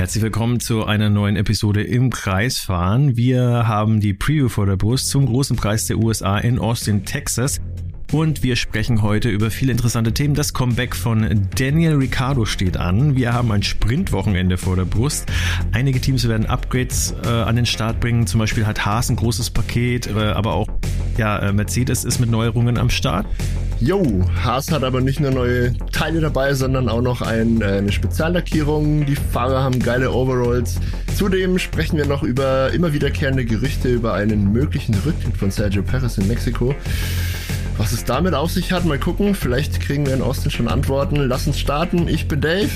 Herzlich willkommen zu einer neuen Episode im Kreisfahren. Wir haben die Preview vor der Brust zum großen Preis der USA in Austin, Texas. Und wir sprechen heute über viele interessante Themen. Das Comeback von Daniel Ricciardo steht an. Wir haben ein Sprintwochenende vor der Brust. Einige Teams werden Upgrades äh, an den Start bringen. Zum Beispiel hat Haas ein großes Paket, äh, aber auch ja, äh, Mercedes ist mit Neuerungen am Start. Jo, Haas hat aber nicht nur neue Teile dabei, sondern auch noch ein, äh, eine Speziallackierung. Die Fahrer haben geile Overalls. Zudem sprechen wir noch über immer wiederkehrende Gerüchte über einen möglichen Rücktritt von Sergio Perez in Mexiko. Was es damit auf sich hat, mal gucken. Vielleicht kriegen wir in Austin schon Antworten. Lass uns starten. Ich bin Dave.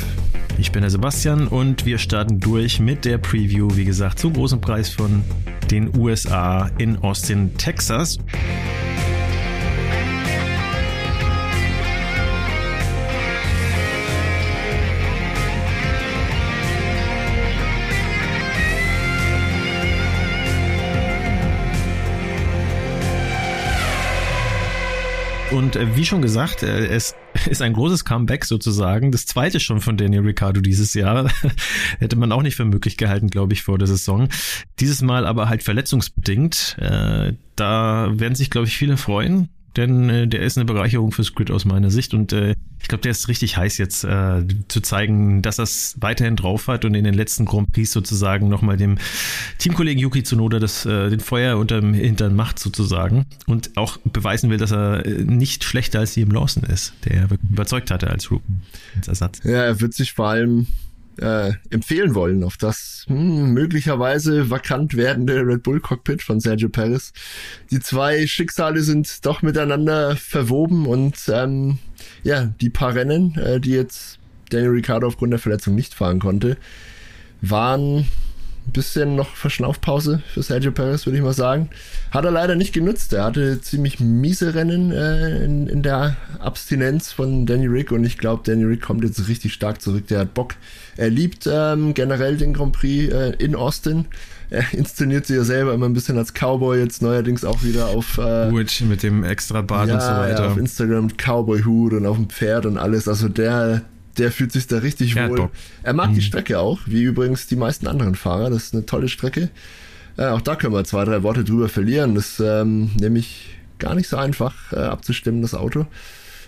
Ich bin der Sebastian und wir starten durch mit der Preview, wie gesagt, zum großen Preis von den USA in Austin, Texas. Und äh, wie schon gesagt, äh, es ist ein großes Comeback sozusagen. Das zweite schon von Daniel Ricciardo dieses Jahr. Hätte man auch nicht für möglich gehalten, glaube ich, vor der Saison. Dieses Mal aber halt verletzungsbedingt. Äh, da werden sich, glaube ich, viele freuen denn äh, der ist eine Bereicherung fürs Grid aus meiner Sicht und äh, ich glaube, der ist richtig heiß jetzt äh, zu zeigen, dass er es weiterhin drauf hat und in den letzten Grand Prix sozusagen nochmal dem Teamkollegen Yuki Tsunoda das, äh, den Feuer unterm Hintern macht sozusagen und auch beweisen will, dass er äh, nicht schlechter als Liam Lawson ist, der überzeugt hatte als Rook als Ersatz. Ja, er wird sich vor allem äh, empfehlen wollen auf das hm, möglicherweise vakant werdende Red Bull Cockpit von Sergio Perez. Die zwei Schicksale sind doch miteinander verwoben und ähm, ja, die paar Rennen, äh, die jetzt Daniel Ricciardo aufgrund der Verletzung nicht fahren konnte, waren ein bisschen noch Verschnaufpause für Sergio Perez, würde ich mal sagen. Hat er leider nicht genutzt. Er hatte ziemlich miese Rennen äh, in, in der Abstinenz von Danny Rick und ich glaube, Danny Rick kommt jetzt richtig stark zurück. Der hat Bock. Er liebt ähm, generell den Grand Prix äh, in Austin. Er inszeniert sich ja selber immer ein bisschen als Cowboy, jetzt neuerdings auch wieder auf äh, Hut mit dem extra Bart ja, und so weiter. Ja, auf Instagram Cowboy-Hut und auf dem Pferd und alles. Also der, der fühlt sich da richtig ja, wohl. Er mag mhm. die Strecke auch, wie übrigens die meisten anderen Fahrer. Das ist eine tolle Strecke. Äh, auch da können wir zwei, drei Worte drüber verlieren. Das ist ähm, nämlich gar nicht so einfach äh, abzustimmen, das Auto.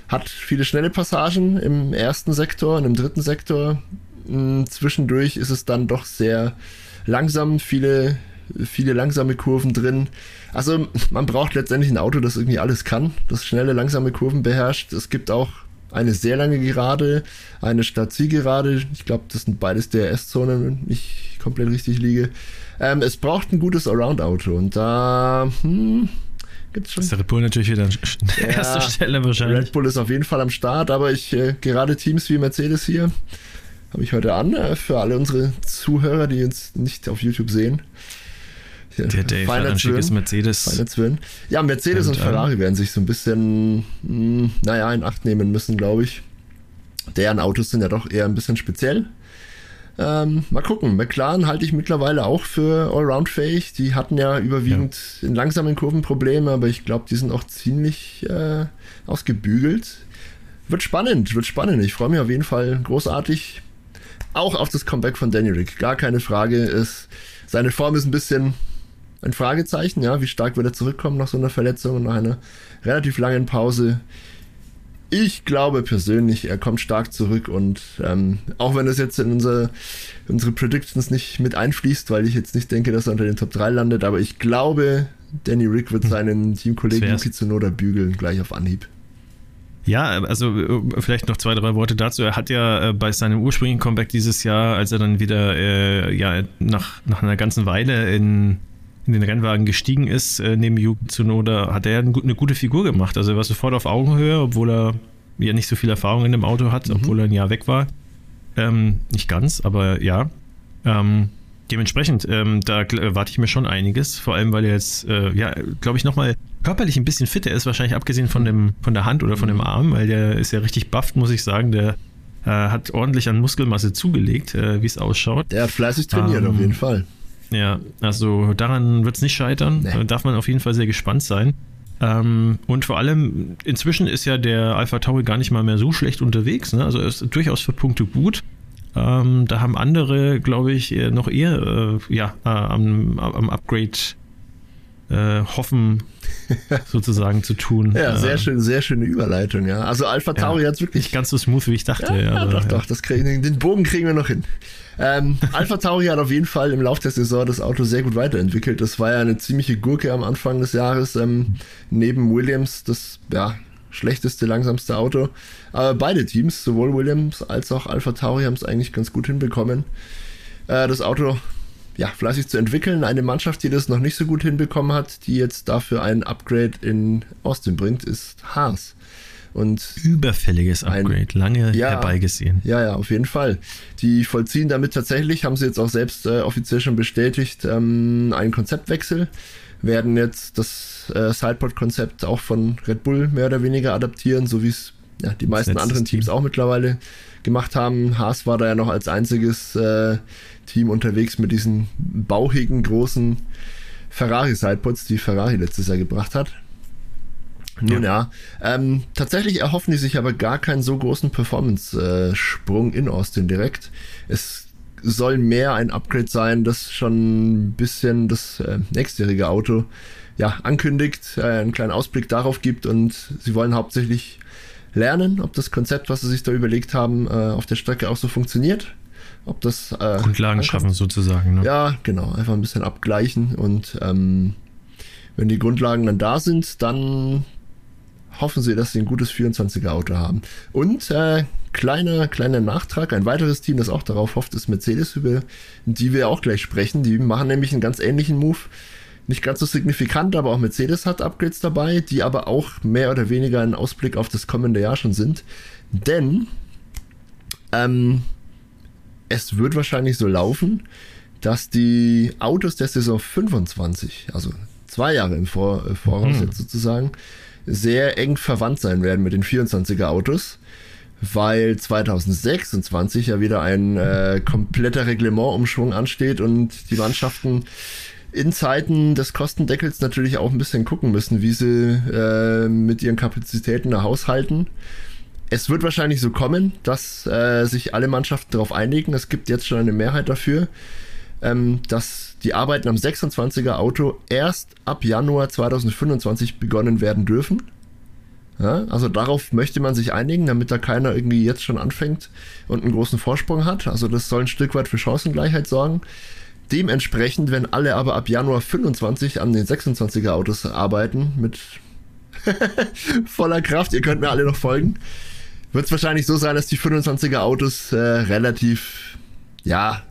Hat viele schnelle Passagen im ersten Sektor und im dritten Sektor. Hm, zwischendurch ist es dann doch sehr langsam, viele, viele langsame Kurven drin. Also man braucht letztendlich ein Auto, das irgendwie alles kann, das schnelle, langsame Kurven beherrscht. Es gibt auch eine sehr lange Gerade, eine Stadtzielgerade. Ich glaube, das sind beides DRS-Zonen, wenn ich komplett richtig liege. Ähm, es braucht ein gutes Allround-Auto und da hm, gibt es schon. ist Red Bull natürlich wieder an ja, erster Stelle wahrscheinlich. Red Bull ist auf jeden Fall am Start, aber ich äh, gerade Teams wie Mercedes hier habe ich heute an äh, für alle unsere Zuhörer, die uns nicht auf YouTube sehen. Der Dave hat ein schickes Mercedes. Ja, Mercedes und, und Ferrari ähm, werden sich so ein bisschen, mh, hm, naja, in Acht nehmen müssen, glaube ich. Deren Autos sind ja doch eher ein bisschen speziell. Ähm, mal gucken. McLaren halte ich mittlerweile auch für allround-fähig. Die hatten ja überwiegend ja. in langsamen Kurven Probleme, aber ich glaube, die sind auch ziemlich äh, ausgebügelt. Wird spannend, wird spannend. Ich freue mich auf jeden Fall großartig. Auch auf das Comeback von Danny Rick. Gar keine Frage. Ist, seine Form ist ein bisschen ein Fragezeichen, ja, wie stark wird er zurückkommen nach so einer Verletzung und nach einer relativ langen Pause. Ich glaube persönlich, er kommt stark zurück und ähm, auch wenn das jetzt in unser, unsere Predictions nicht mit einfließt, weil ich jetzt nicht denke, dass er unter den Top 3 landet, aber ich glaube, Danny Rick wird hm. seinen Teamkollegen Yuki Tsunoda bügeln, gleich auf Anhieb. Ja, also äh, vielleicht noch zwei, drei Worte dazu. Er hat ja äh, bei seinem ursprünglichen Comeback dieses Jahr, als er dann wieder äh, ja, nach, nach einer ganzen Weile in in den Rennwagen gestiegen ist, äh, neben Yuki Tsunoda, hat er eine gute Figur gemacht. Also er war sofort auf Augenhöhe, obwohl er ja nicht so viel Erfahrung in dem Auto hat, mhm. obwohl er ein Jahr weg war. Ähm, nicht ganz, aber ja. Ähm, dementsprechend, ähm, da erwarte ich mir schon einiges, vor allem weil er jetzt, äh, ja, glaube ich, nochmal körperlich ein bisschen fitter ist, wahrscheinlich abgesehen von, dem, von der Hand oder von dem Arm, weil der ist ja richtig bufft, muss ich sagen. Der äh, hat ordentlich an Muskelmasse zugelegt, äh, wie es ausschaut. Der hat fleißig trainiert, auf jeden Fall. Ja, also daran wird es nicht scheitern. Nee. Da darf man auf jeden Fall sehr gespannt sein. Ähm, und vor allem, inzwischen ist ja der Alpha Tauri gar nicht mal mehr so schlecht unterwegs. Ne? Also er ist durchaus für Punkte gut. Ähm, da haben andere, glaube ich, noch eher äh, ja, äh, am, am Upgrade äh, hoffen, sozusagen zu tun. Ja, sehr schön, sehr schöne Überleitung, ja. Also Alpha Tauri ja, hat wirklich. Nicht ganz so smooth, wie ich dachte. Ja, ja doch, doch, das kriegen, den Bogen kriegen wir noch hin. Ähm, Alpha Tauri hat auf jeden Fall im Laufe der Saison das Auto sehr gut weiterentwickelt. Das war ja eine ziemliche Gurke am Anfang des Jahres. Ähm, neben Williams das ja, schlechteste, langsamste Auto. Aber beide Teams, sowohl Williams als auch Alpha Tauri, haben es eigentlich ganz gut hinbekommen. Äh, das Auto ja, fleißig zu entwickeln. Eine Mannschaft, die das noch nicht so gut hinbekommen hat, die jetzt dafür ein Upgrade in Austin bringt, ist Haas. Und Überfälliges Upgrade, ein, lange ja, herbeigesehen. Ja, ja, auf jeden Fall. Die vollziehen damit tatsächlich, haben sie jetzt auch selbst äh, offiziell schon bestätigt, ähm, einen Konzeptwechsel. Werden jetzt das äh, Sidepod-Konzept auch von Red Bull mehr oder weniger adaptieren, so wie es ja, die meisten anderen Teams Team. auch mittlerweile gemacht haben. Haas war da ja noch als einziges äh, Team unterwegs mit diesen bauchigen, großen Ferrari-Sidepods, die Ferrari letztes Jahr gebracht hat. Nun ja, ja ähm, tatsächlich erhoffen die sich aber gar keinen so großen Performance-Sprung in Austin direkt. Es soll mehr ein Upgrade sein, das schon ein bisschen das äh, nächstjährige Auto ja, ankündigt, äh, einen kleinen Ausblick darauf gibt und sie wollen hauptsächlich lernen, ob das Konzept, was sie sich da überlegt haben, äh, auf der Strecke auch so funktioniert ob das. Äh, Grundlagen schaffen sozusagen. Ne? Ja, genau. Einfach ein bisschen abgleichen und ähm, wenn die Grundlagen dann da sind, dann hoffen sie, dass sie ein gutes 24er Auto haben. Und äh, kleiner, kleiner Nachtrag, ein weiteres Team, das auch darauf hofft, ist Mercedes, über die wir auch gleich sprechen. Die machen nämlich einen ganz ähnlichen Move. Nicht ganz so signifikant, aber auch Mercedes hat Upgrades dabei, die aber auch mehr oder weniger ein Ausblick auf das kommende Jahr schon sind. Denn ähm, es wird wahrscheinlich so laufen, dass die Autos der Saison 25, also zwei Jahre im Vor äh, Voraus mhm. jetzt sozusagen, sehr eng verwandt sein werden mit den 24er Autos, weil 2026 ja wieder ein äh, kompletter Reglementumschwung ansteht und die Mannschaften in Zeiten des Kostendeckels natürlich auch ein bisschen gucken müssen, wie sie äh, mit ihren Kapazitäten da haushalten es wird wahrscheinlich so kommen, dass äh, sich alle Mannschaften darauf einigen. Es gibt jetzt schon eine Mehrheit dafür, ähm, dass die Arbeiten am 26er Auto erst ab Januar 2025 begonnen werden dürfen. Ja, also darauf möchte man sich einigen, damit da keiner irgendwie jetzt schon anfängt und einen großen Vorsprung hat. Also das soll ein Stück weit für Chancengleichheit sorgen. Dementsprechend, wenn alle aber ab Januar 25 an den 26er Autos arbeiten mit voller Kraft, ihr könnt mir alle noch folgen, wird es wahrscheinlich so sein, dass die 25er Autos äh, relativ, ja,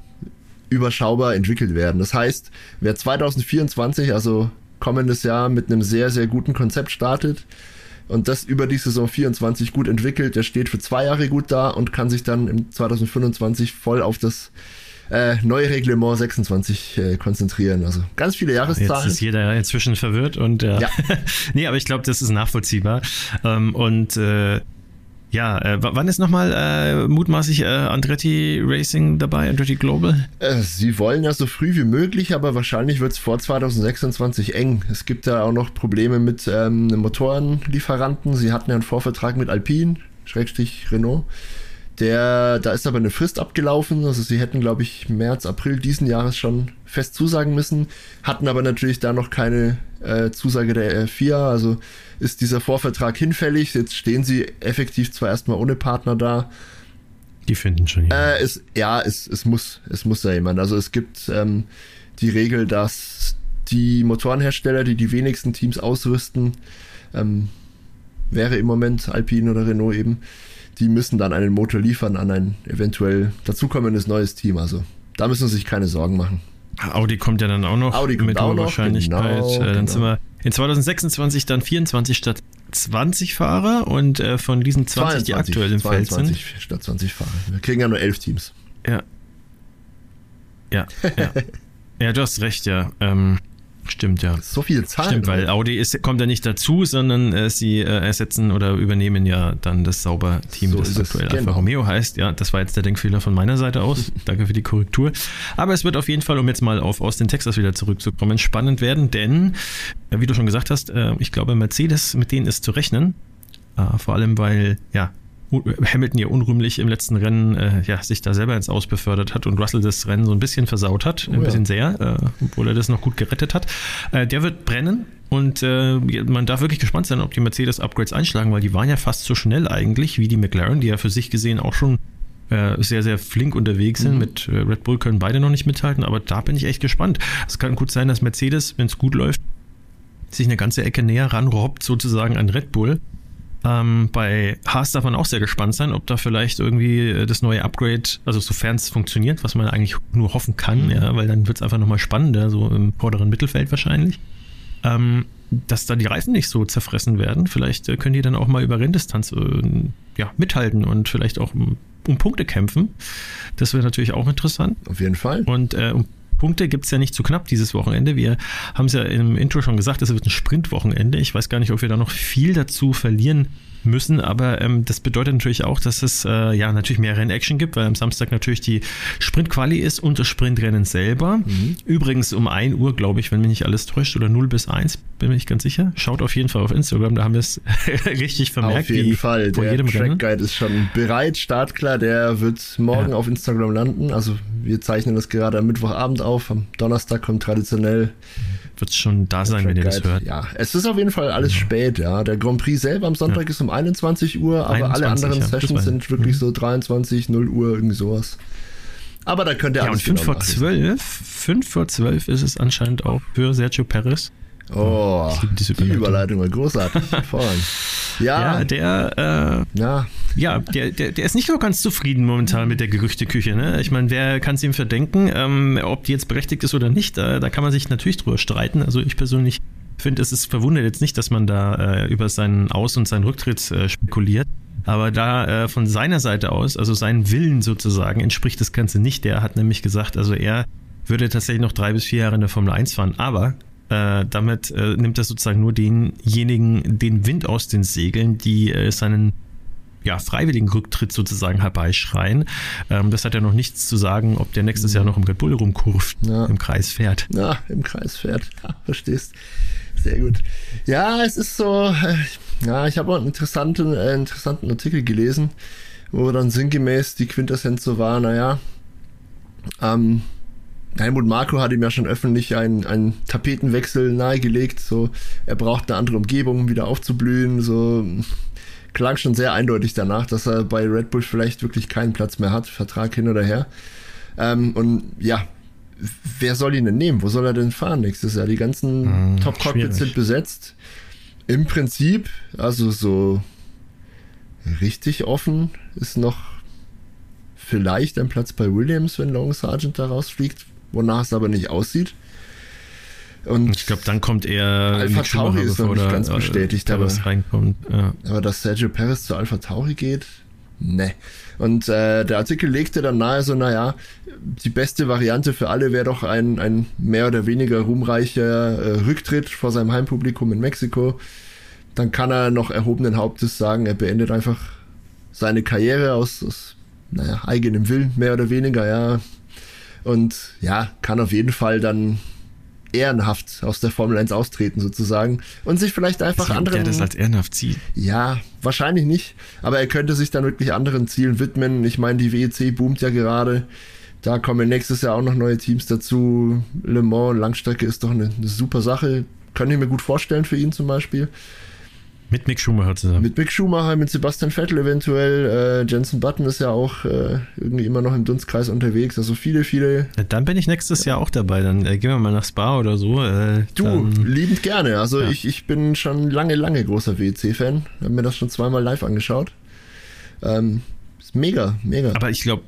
überschaubar entwickelt werden. Das heißt, wer 2024, also kommendes Jahr, mit einem sehr, sehr guten Konzept startet und das über die Saison 24 gut entwickelt, der steht für zwei Jahre gut da und kann sich dann im 2025 voll auf das äh, neue Reglement 26 äh, konzentrieren. Also ganz viele Jahreszahlen. Jetzt ist jeder inzwischen verwirrt und äh, ja. nee, aber ich glaube, das ist nachvollziehbar. Ähm, und äh, ja, äh, wann ist nochmal äh, mutmaßlich äh, Andretti Racing dabei, Andretti Global? Äh, sie wollen ja so früh wie möglich, aber wahrscheinlich wird es vor 2026 eng. Es gibt da auch noch Probleme mit ähm, Motorenlieferanten. Sie hatten ja einen Vorvertrag mit Alpine, Schrägstrich Renault. Der, da ist aber eine Frist abgelaufen, also sie hätten, glaube ich, März, April diesen Jahres schon fest zusagen müssen, hatten aber natürlich da noch keine äh, Zusage der FIA, also ist dieser Vorvertrag hinfällig. Jetzt stehen sie effektiv zwar erstmal ohne Partner da. Die finden schon jemanden. Äh, es, ja, es, es, muss, es muss ja jemand. Also es gibt ähm, die Regel, dass die Motorenhersteller, die die wenigsten Teams ausrüsten, ähm, wäre im Moment Alpine oder Renault eben, die müssen dann einen Motor liefern an ein eventuell dazukommendes neues Team. Also da müssen sie sich keine Sorgen machen. Audi kommt ja dann auch noch Audi kommt mit hoher Wahrscheinlichkeit. Genau, äh, dann genau. sind wir in 2026 dann 24 statt 20 Fahrer und äh, von diesen 20, 22, die aktuell im Feld sind. statt 20 Fahrer. Wir kriegen ja nur 11 Teams. Ja. Ja, ja. ja, du hast recht, ja. Ähm, Stimmt, ja. So viel Zahlen. Stimmt, weil Audi ist, kommt ja nicht dazu, sondern äh, sie äh, ersetzen oder übernehmen ja dann das Sauber-Team, so das aktuell genau. Alfa Romeo heißt. Ja, das war jetzt der Denkfehler von meiner Seite aus. Danke für die Korrektur. Aber es wird auf jeden Fall, um jetzt mal auf Austin, Texas wieder zurückzukommen, spannend werden, denn, äh, wie du schon gesagt hast, äh, ich glaube, Mercedes, mit denen ist zu rechnen. Äh, vor allem, weil, ja, Hamilton ja unrühmlich im letzten Rennen äh, ja, sich da selber ins Aus befördert hat und Russell das Rennen so ein bisschen versaut hat, ein oh, bisschen ja. sehr, äh, obwohl er das noch gut gerettet hat. Äh, der wird brennen und äh, man darf wirklich gespannt sein, ob die Mercedes-Upgrades einschlagen, weil die waren ja fast so schnell eigentlich wie die McLaren, die ja für sich gesehen auch schon äh, sehr, sehr flink unterwegs sind. Mhm. Mit äh, Red Bull können beide noch nicht mithalten, aber da bin ich echt gespannt. Es kann gut sein, dass Mercedes, wenn es gut läuft, sich eine ganze Ecke näher ranrobbt, sozusagen an Red Bull. Ähm, bei Haas darf man auch sehr gespannt sein, ob da vielleicht irgendwie äh, das neue Upgrade, also sofern es funktioniert, was man eigentlich nur hoffen kann, mhm. ja, weil dann wird es einfach nochmal spannender, so im vorderen Mittelfeld wahrscheinlich. Ähm, dass da die Reifen nicht so zerfressen werden. Vielleicht äh, können die dann auch mal über Renndistanz äh, ja, mithalten und vielleicht auch um, um Punkte kämpfen. Das wäre natürlich auch interessant. Auf jeden Fall. Und äh, um Punkte gibt es ja nicht zu knapp dieses Wochenende. Wir haben es ja im Intro schon gesagt, es wird ein Sprintwochenende. Ich weiß gar nicht, ob wir da noch viel dazu verlieren müssen. Aber ähm, das bedeutet natürlich auch, dass es äh, ja natürlich mehr Rennaction gibt, weil am Samstag natürlich die Sprintquali ist und das Sprintrennen selber. Mhm. Übrigens um 1 Uhr, glaube ich, wenn mich nicht alles täuscht, oder 0 bis 1, bin ich ganz sicher. Schaut auf jeden Fall auf Instagram, da haben wir es richtig vermerkt. Auf jeden Fall, der Track Guide ist schon bereit, startklar. Der wird morgen ja. auf Instagram landen. Also wir zeichnen das gerade am Mittwochabend auf. Am Donnerstag kommt traditionell wird es schon da sein, wenn ihr das hört. Ja, es ist auf jeden Fall alles ja. spät, ja. Der Grand Prix selber am Sonntag ja. ist um 21 Uhr, aber 21, alle anderen ja, Sessions sind wirklich mhm. so 23, 0 Uhr, irgendwie sowas. Aber da könnt ihr ja, alles und 5 genau vor 12, 5 vor 12 ist es anscheinend auch für Sergio Perez. Oh, die Überleitung war großartig. ja, ja, der, äh, ja. ja der, der, der ist nicht so ganz zufrieden momentan mit der Gerüchteküche. Ne? Ich meine, wer kann es ihm verdenken? Ähm, ob die jetzt berechtigt ist oder nicht, äh, da kann man sich natürlich drüber streiten. Also ich persönlich finde, es ist verwundert jetzt nicht, dass man da äh, über seinen Aus- und seinen Rücktritt äh, spekuliert. Aber da äh, von seiner Seite aus, also seinen Willen sozusagen, entspricht das Ganze nicht. Der hat nämlich gesagt, also er würde tatsächlich noch drei bis vier Jahre in der Formel 1 fahren. Aber äh, damit äh, nimmt er sozusagen nur denjenigen den Wind aus den Segeln, die äh, seinen ja, freiwilligen Rücktritt sozusagen herbeischreien. Ähm, das hat ja noch nichts zu sagen, ob der nächstes Jahr noch im Red Bull rumkurft, ja. im Kreis fährt. Ja, im Kreis fährt. Ja, verstehst. Sehr gut. Ja, es ist so, äh, ja, ich habe auch einen interessanten, äh, interessanten Artikel gelesen, wo dann sinngemäß die Quintessenz so war, naja, ähm, Helmut Marko hat ihm ja schon öffentlich einen, einen Tapetenwechsel nahegelegt. So, er braucht eine andere Umgebung, um wieder aufzublühen. So klang schon sehr eindeutig danach, dass er bei Red Bull vielleicht wirklich keinen Platz mehr hat, Vertrag hin oder her. Ähm, und ja, wer soll ihn denn nehmen? Wo soll er denn fahren nächstes Jahr? Die ganzen hm, Top-Cockpits sind besetzt. Im Prinzip, also so richtig offen ist noch vielleicht ein Platz bei Williams, wenn Long Sargent da rausfliegt wonach es aber nicht aussieht. Und ich glaube, dann kommt eher Alpha Tauri ist noch nicht ganz bestätigt, aber, reinkommt. Ja. aber dass Sergio Perez zu Alpha Tauri geht, ne. Und äh, der Artikel legte dann nahe, so, naja, die beste Variante für alle wäre doch ein, ein mehr oder weniger ruhmreicher äh, Rücktritt vor seinem Heimpublikum in Mexiko. Dann kann er noch erhobenen Hauptes sagen, er beendet einfach seine Karriere aus, aus naja, eigenem Willen, mehr oder weniger, ja. Und ja, kann auf jeden Fall dann ehrenhaft aus der Formel 1 austreten sozusagen und sich vielleicht einfach Sie, anderen. Der das als ehrenhaft zieht. Ja, wahrscheinlich nicht. Aber er könnte sich dann wirklich anderen Zielen widmen. Ich meine, die WEC boomt ja gerade. Da kommen nächstes Jahr auch noch neue Teams dazu. Le Mans, Langstrecke ist doch eine, eine super Sache. Könnte ich mir gut vorstellen für ihn zum Beispiel. Mit Mick Schumacher zusammen. Mit Mick Schumacher, mit Sebastian Vettel eventuell. Äh, Jensen Button ist ja auch äh, irgendwie immer noch im Dunstkreis unterwegs. Also viele, viele. Dann bin ich nächstes Jahr auch dabei. Dann äh, gehen wir mal nach Spa oder so. Äh, du, liebend gerne. Also ja. ich, ich bin schon lange, lange großer WEC-Fan. Habe mir das schon zweimal live angeschaut. Ähm, mega, mega. Aber ich glaube,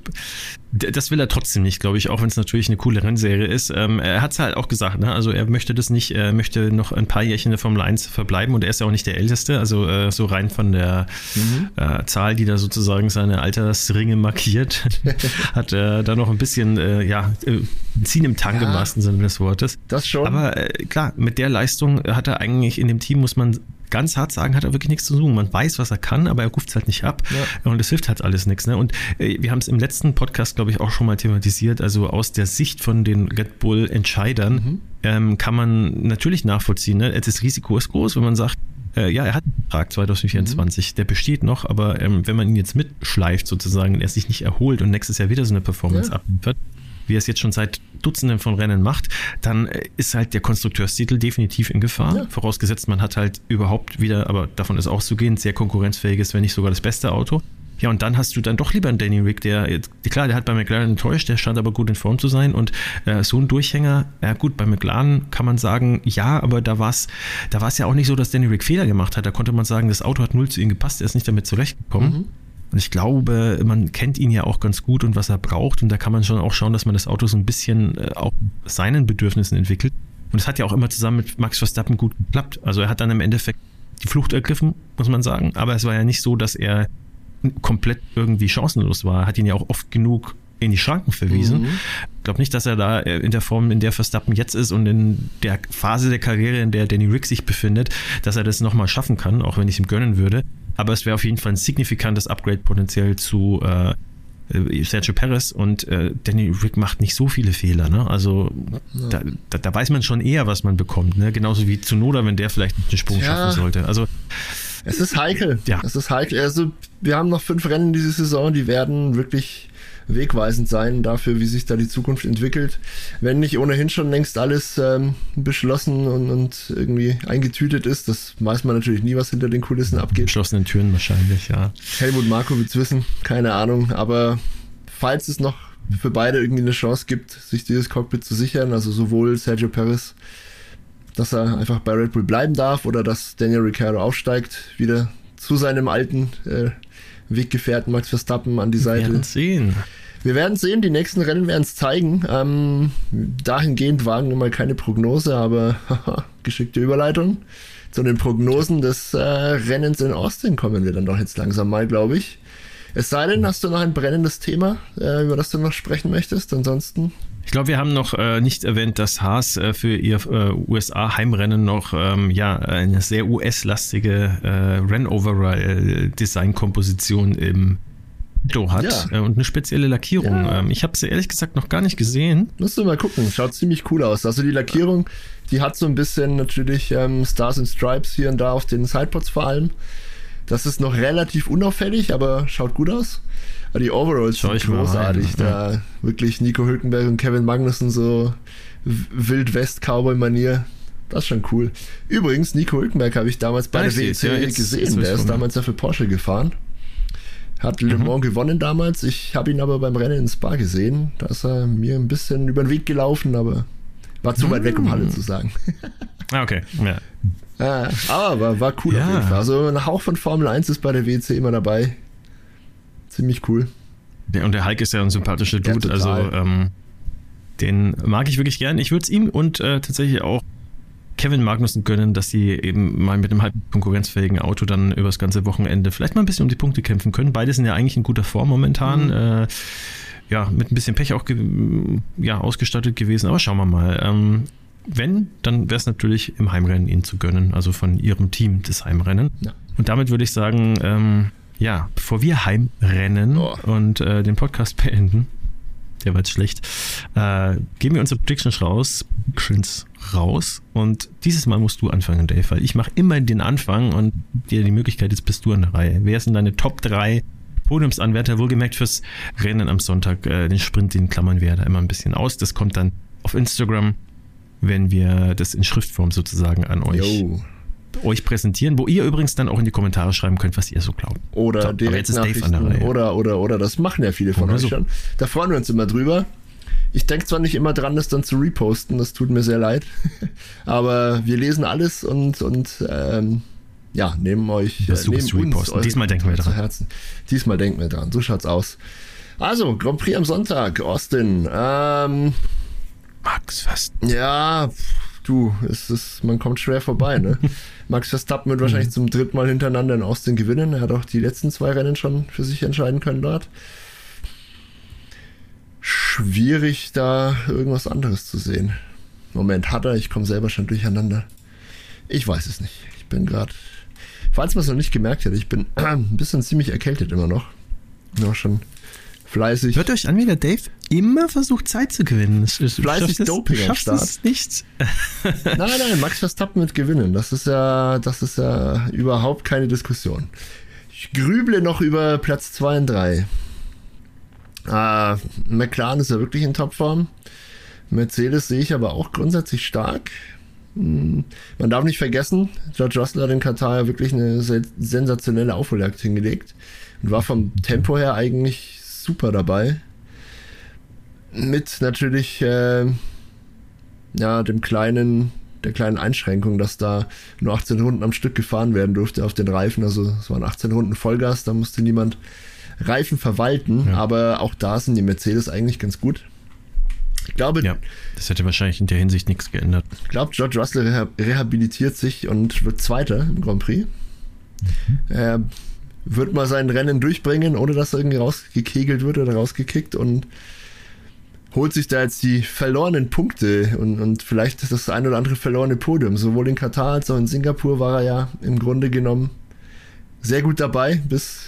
das will er trotzdem nicht, glaube ich, auch wenn es natürlich eine coole Rennserie ist. Ähm, er hat es halt auch gesagt, ne? also er möchte das nicht, er möchte noch ein paar Jährchen in der Formel 1 verbleiben und er ist ja auch nicht der Älteste, also äh, so rein von der mhm. äh, Zahl, die da sozusagen seine Altersringe markiert, hat er da noch ein bisschen, äh, ja, äh, Ziehen im Tank ja, im wahrsten Sinne des Wortes. Das schon. Aber äh, klar, mit der Leistung hat er eigentlich in dem Team, muss man ganz hart sagen, hat er wirklich nichts zu suchen. Man weiß, was er kann, aber er ruft es halt nicht ab. Ja. Und es hilft halt alles nichts. Ne? Und äh, wir haben es im letzten Podcast, glaube ich, auch schon mal thematisiert. Also aus der Sicht von den Red Bull-Entscheidern mhm. ähm, kann man natürlich nachvollziehen. Ne? Das Risiko ist groß, wenn man sagt, äh, ja, er hat einen Vertrag 2024, mhm. der besteht noch, aber ähm, wenn man ihn jetzt mitschleift sozusagen und er sich nicht erholt und nächstes Jahr wieder so eine Performance ja. abliefert, wie er es jetzt schon seit Dutzenden von Rennen macht, dann äh, ist halt der Konstrukteurstitel definitiv in Gefahr. Ja. Vorausgesetzt, man hat halt überhaupt wieder, aber davon ist auszugehen, sehr konkurrenzfähiges, wenn nicht sogar das beste Auto. Ja, und dann hast du dann doch lieber einen Danny Rick, der, klar, der hat bei McLaren enttäuscht, der scheint aber gut in Form zu sein und äh, so ein Durchhänger, ja gut, bei McLaren kann man sagen, ja, aber da war es da war's ja auch nicht so, dass Danny Rick Fehler gemacht hat. Da konnte man sagen, das Auto hat null zu ihm gepasst, er ist nicht damit zurechtgekommen. Mhm. Und ich glaube, man kennt ihn ja auch ganz gut und was er braucht. Und da kann man schon auch schauen, dass man das Auto so ein bisschen äh, auch seinen Bedürfnissen entwickelt. Und es hat ja auch immer zusammen mit Max Verstappen gut geklappt. Also er hat dann im Endeffekt die Flucht ergriffen, muss man sagen. Aber es war ja nicht so, dass er komplett irgendwie chancenlos war. Er hat ihn ja auch oft genug in die Schranken verwiesen. Mhm. Ich glaube nicht, dass er da äh, in der Form, in der Verstappen jetzt ist und in der Phase der Karriere, in der Danny Rick sich befindet, dass er das nochmal schaffen kann, auch wenn ich es ihm gönnen würde. Aber es wäre auf jeden Fall ein signifikantes Upgrade potenziell zu äh, Sergio Perez und äh, Danny Rick macht nicht so viele Fehler. Ne? Also ja. da, da, da, weiß man schon eher, was man bekommt. Ne? Genauso wie Zunoda, wenn der vielleicht einen Sprung ja. schaffen sollte. Also es ist heikel. Ja. Es ist heikel. Also, wir haben noch fünf Rennen diese Saison, die werden wirklich wegweisend sein dafür, wie sich da die Zukunft entwickelt. Wenn nicht ohnehin schon längst alles ähm, beschlossen und, und, irgendwie eingetütet ist, das weiß man natürlich nie, was hinter den Kulissen abgeht. Geschlossenen Türen wahrscheinlich, ja. Helmut Markowitz wissen, keine Ahnung, aber falls es noch für beide irgendwie eine Chance gibt, sich dieses Cockpit zu sichern, also sowohl Sergio Perez dass er einfach bei Red Bull bleiben darf oder dass Daniel Ricciardo aufsteigt, wieder zu seinem alten äh, Weggefährten Max Verstappen an die Seite. Wir werden sehen. Wir werden sehen, die nächsten Rennen werden es zeigen. Ähm, dahingehend wagen wir mal keine Prognose, aber geschickte Überleitung. Zu den Prognosen des äh, Rennens in Austin kommen wir dann doch jetzt langsam mal, glaube ich. Es sei denn, hast du noch ein brennendes Thema, äh, über das du noch sprechen möchtest? Ansonsten ich glaube, wir haben noch äh, nicht erwähnt, dass Haas äh, für ihr äh, USA-Heimrennen noch ähm, ja, eine sehr US-lastige äh, Renover-Design-Komposition im Do hat ja. Äh, und eine spezielle Lackierung. Ja. Ähm, ich habe sie ehrlich gesagt noch gar nicht gesehen. Musst du mal gucken, schaut ziemlich cool aus. Also die Lackierung, die hat so ein bisschen natürlich ähm, Stars and Stripes hier und da auf den Sidepods vor allem. Das ist noch relativ unauffällig, aber schaut gut aus. Die Overalls sind großartig. Da ja. wirklich Nico Hülkenberg und Kevin Magnussen so Wild West Cowboy Manier. Das ist schon cool. Übrigens, Nico Hülkenberg habe ich damals bei ja, der WEC ja, gesehen. Der ist damals ja für Porsche gefahren. Hat Le mhm. Mans mhm. gewonnen damals. Ich habe ihn aber beim Rennen in Spa gesehen. Da ist er mir ein bisschen über den Weg gelaufen, aber war zu mhm. weit weg, um Halle zu sagen. ah, okay. Ja. Ah, aber war, war cool ja. auf jeden Fall. Also ein Hauch von Formel 1 ist bei der WEC immer dabei ziemlich cool. Ja, und der Hulk ist ja ein sympathischer Dude, ja, also ähm, den mag ich wirklich gern. Ich würde es ihm und äh, tatsächlich auch Kevin Magnussen gönnen, dass sie eben mal mit einem halb konkurrenzfähigen Auto dann über das ganze Wochenende vielleicht mal ein bisschen um die Punkte kämpfen können. Beide sind ja eigentlich in guter Form momentan. Mhm. Äh, ja, mit ein bisschen Pech auch ja, ausgestattet gewesen, aber schauen wir mal. Ähm, wenn, dann wäre es natürlich im Heimrennen ihnen zu gönnen, also von ihrem Team das Heimrennen. Ja. Und damit würde ich sagen, ähm, ja, bevor wir heimrennen oh. und äh, den Podcast beenden, der war jetzt schlecht, äh, geben wir unsere Predictions raus, Predictions raus. Und dieses Mal musst du anfangen, Dave, weil ich mache immer den Anfang und dir die Möglichkeit, jetzt bist du an der Reihe. Wer sind deine Top 3 Podiumsanwärter? Wohlgemerkt fürs Rennen am Sonntag. Äh, den Sprint, den klammern wir da immer ein bisschen aus. Das kommt dann auf Instagram, wenn wir das in Schriftform sozusagen an euch Yo euch präsentieren, wo ihr übrigens dann auch in die Kommentare schreiben könnt, was ihr so glaubt. Oder so, direkt oder, oder, oder, das machen ja viele von oder euch so. schon. Da freuen wir uns immer drüber. Ich denke zwar nicht immer dran, das dann zu reposten, das tut mir sehr leid, aber wir lesen alles und, und ähm, ja, nehmen euch das äh, nehmen uns Diesmal denken wir dran. Herzen. Diesmal denken wir dran. So schaut's aus. Also, Grand Prix am Sonntag, Austin. Ähm, Max fast. Ja, du, es ist, man kommt schwer vorbei, ne? Max Verstappen wird wahrscheinlich mhm. zum dritten Mal hintereinander in Austin gewinnen. Er hat auch die letzten zwei Rennen schon für sich entscheiden können dort. Schwierig, da irgendwas anderes zu sehen. Moment, hat er? Ich komme selber schon durcheinander. Ich weiß es nicht. Ich bin gerade. Falls man es noch nicht gemerkt hat, ich bin ein bisschen ziemlich erkältet immer noch. Auch schon Fleißig. Hört euch an, wie der Dave immer versucht, Zeit zu gewinnen. Es, es, Fleißig Doping am Start. Es nicht. nein, nein, Max Verstappen mit gewinnen. Das ist ja, das ist ja überhaupt keine Diskussion. Ich grüble noch über Platz 2 und 3. Äh, McLaren ist ja wirklich in Topform. Mercedes sehe ich aber auch grundsätzlich stark. Hm, man darf nicht vergessen, George Russell hat in Katar ja wirklich eine sensationelle Aufholjagd hingelegt und war vom Tempo her eigentlich super dabei. Mit natürlich äh, ja, dem kleinen, der kleinen Einschränkung, dass da nur 18 Runden am Stück gefahren werden durfte auf den Reifen. Also es waren 18 Runden Vollgas, da musste niemand Reifen verwalten, ja. aber auch da sind die Mercedes eigentlich ganz gut. Ich glaube, ja, das hätte wahrscheinlich in der Hinsicht nichts geändert. Ich glaube, George Russell reha rehabilitiert sich und wird Zweiter im Grand Prix. Mhm. Er wird mal sein Rennen durchbringen, ohne dass er irgendwie rausgekegelt wird oder rausgekickt und holt sich da jetzt die verlorenen Punkte und, und vielleicht das ein oder andere verlorene Podium. Sowohl in Katar als auch in Singapur war er ja im Grunde genommen sehr gut dabei, bis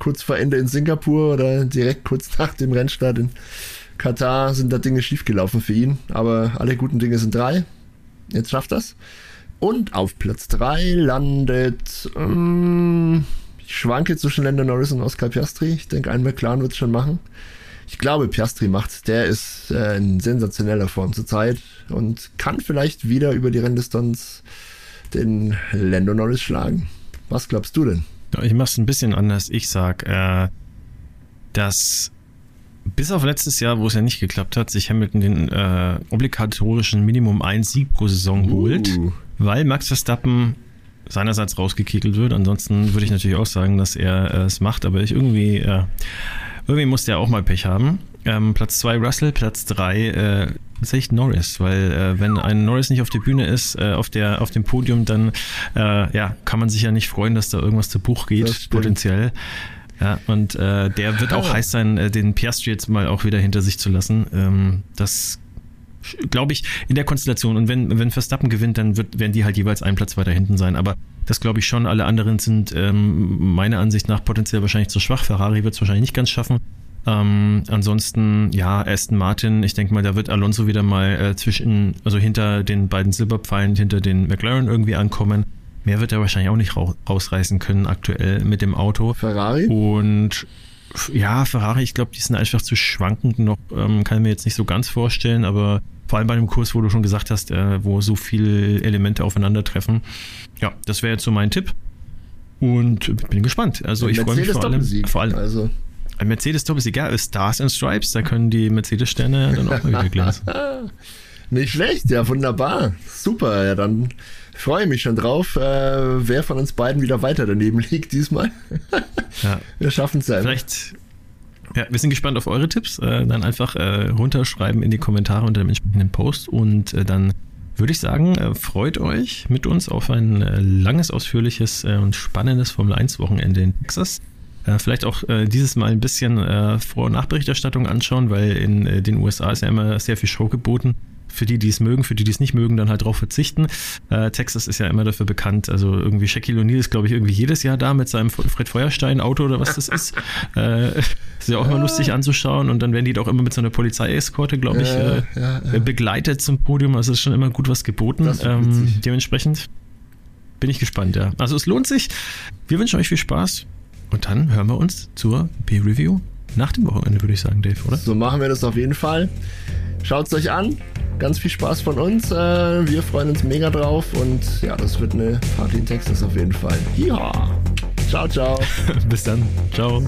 kurz vor Ende in Singapur oder direkt kurz nach dem Rennstart in Katar sind da Dinge schiefgelaufen für ihn. Aber alle guten Dinge sind drei. Jetzt schafft das. Und auf Platz 3 landet. Ähm, ich schwanke zwischen Lando Norris und Oscar Piastri. Ich denke, ein McLaren wird es schon machen. Ich glaube, Piastri macht. Der ist äh, in sensationeller Form zurzeit und kann vielleicht wieder über die Renndistanz den Lando Norris schlagen. Was glaubst du denn? Ich mache es ein bisschen anders. Ich sag, äh, dass bis auf letztes Jahr, wo es ja nicht geklappt hat, sich Hamilton den äh, obligatorischen Minimum 1 Sieg pro Saison uh. holt, weil Max Verstappen seinerseits rausgekickelt wird. Ansonsten würde ich natürlich auch sagen, dass er äh, es macht, aber ich irgendwie, äh, irgendwie muss der auch mal Pech haben. Ähm, Platz 2 Russell, Platz 3 äh, tatsächlich Norris, weil äh, wenn ein Norris nicht auf der Bühne ist, äh, auf, der, auf dem Podium, dann äh, ja, kann man sich ja nicht freuen, dass da irgendwas zu Buch geht, potenziell. Ja, und äh, der wird auch heiß sein, äh, den Piastri jetzt mal auch wieder hinter sich zu lassen. Ähm, das glaube ich in der Konstellation. Und wenn, wenn Verstappen gewinnt, dann wird, werden die halt jeweils einen Platz weiter hinten sein. Aber das glaube ich schon. Alle anderen sind ähm, meiner Ansicht nach potenziell wahrscheinlich zu schwach. Ferrari wird es wahrscheinlich nicht ganz schaffen. Ähm, ansonsten, ja, Aston Martin, ich denke mal, da wird Alonso wieder mal äh, zwischen, also hinter den beiden Silberpfeilen, hinter den McLaren irgendwie ankommen. Mehr wird er wahrscheinlich auch nicht rausreißen können aktuell mit dem Auto. Ferrari? Und ja, Ferrari, ich glaube, die sind einfach zu schwankend noch, ähm, kann ich mir jetzt nicht so ganz vorstellen, aber vor allem bei dem Kurs, wo du schon gesagt hast, äh, wo so viele Elemente aufeinandertreffen. Ja, das wäre jetzt so mein Tipp. Und bin gespannt. Also ich freue mich vor allem, vor allem, also. Ein Mercedes Top ist egal, Stars and Stripes, da können die Mercedes-Sterne dann auch mal wieder glänzen. Nicht schlecht, ja, wunderbar. Super, ja, dann freue ich mich schon drauf, äh, wer von uns beiden wieder weiter daneben liegt diesmal. ja. Wir schaffen es ja. Vielleicht, ja, wir sind gespannt auf eure Tipps. Äh, dann einfach äh, runterschreiben in die Kommentare unter dem entsprechenden Post und äh, dann würde ich sagen, äh, freut euch mit uns auf ein äh, langes, ausführliches und spannendes Formel 1 Wochenende in Texas. Äh, vielleicht auch äh, dieses Mal ein bisschen äh, Vor- und Nachberichterstattung anschauen, weil in den USA ist ja immer sehr viel Show geboten. Für die, die es mögen, für die, die es nicht mögen, dann halt drauf verzichten. Texas ist ja immer dafür bekannt. Also irgendwie Shaquille O'Neal ist, glaube ich, irgendwie jedes Jahr da mit seinem Fred Feuerstein-Auto oder was das ist. Ist ja auch immer lustig anzuschauen. Und dann werden die doch immer mit so einer Polizeieskorte, glaube ich, ja, ja, ja. begleitet zum Podium. Also ist schon immer gut was geboten. Ähm, dementsprechend bin ich gespannt, ja. Also es lohnt sich. Wir wünschen euch viel Spaß. Und dann hören wir uns zur Peer Review nach dem Wochenende, würde ich sagen, Dave, oder? So machen wir das auf jeden Fall. Schaut es euch an. Ganz viel Spaß von uns. Äh, wir freuen uns mega drauf und ja, das wird eine Party in Texas auf jeden Fall. Ja. Ciao, ciao. Bis dann. Ciao.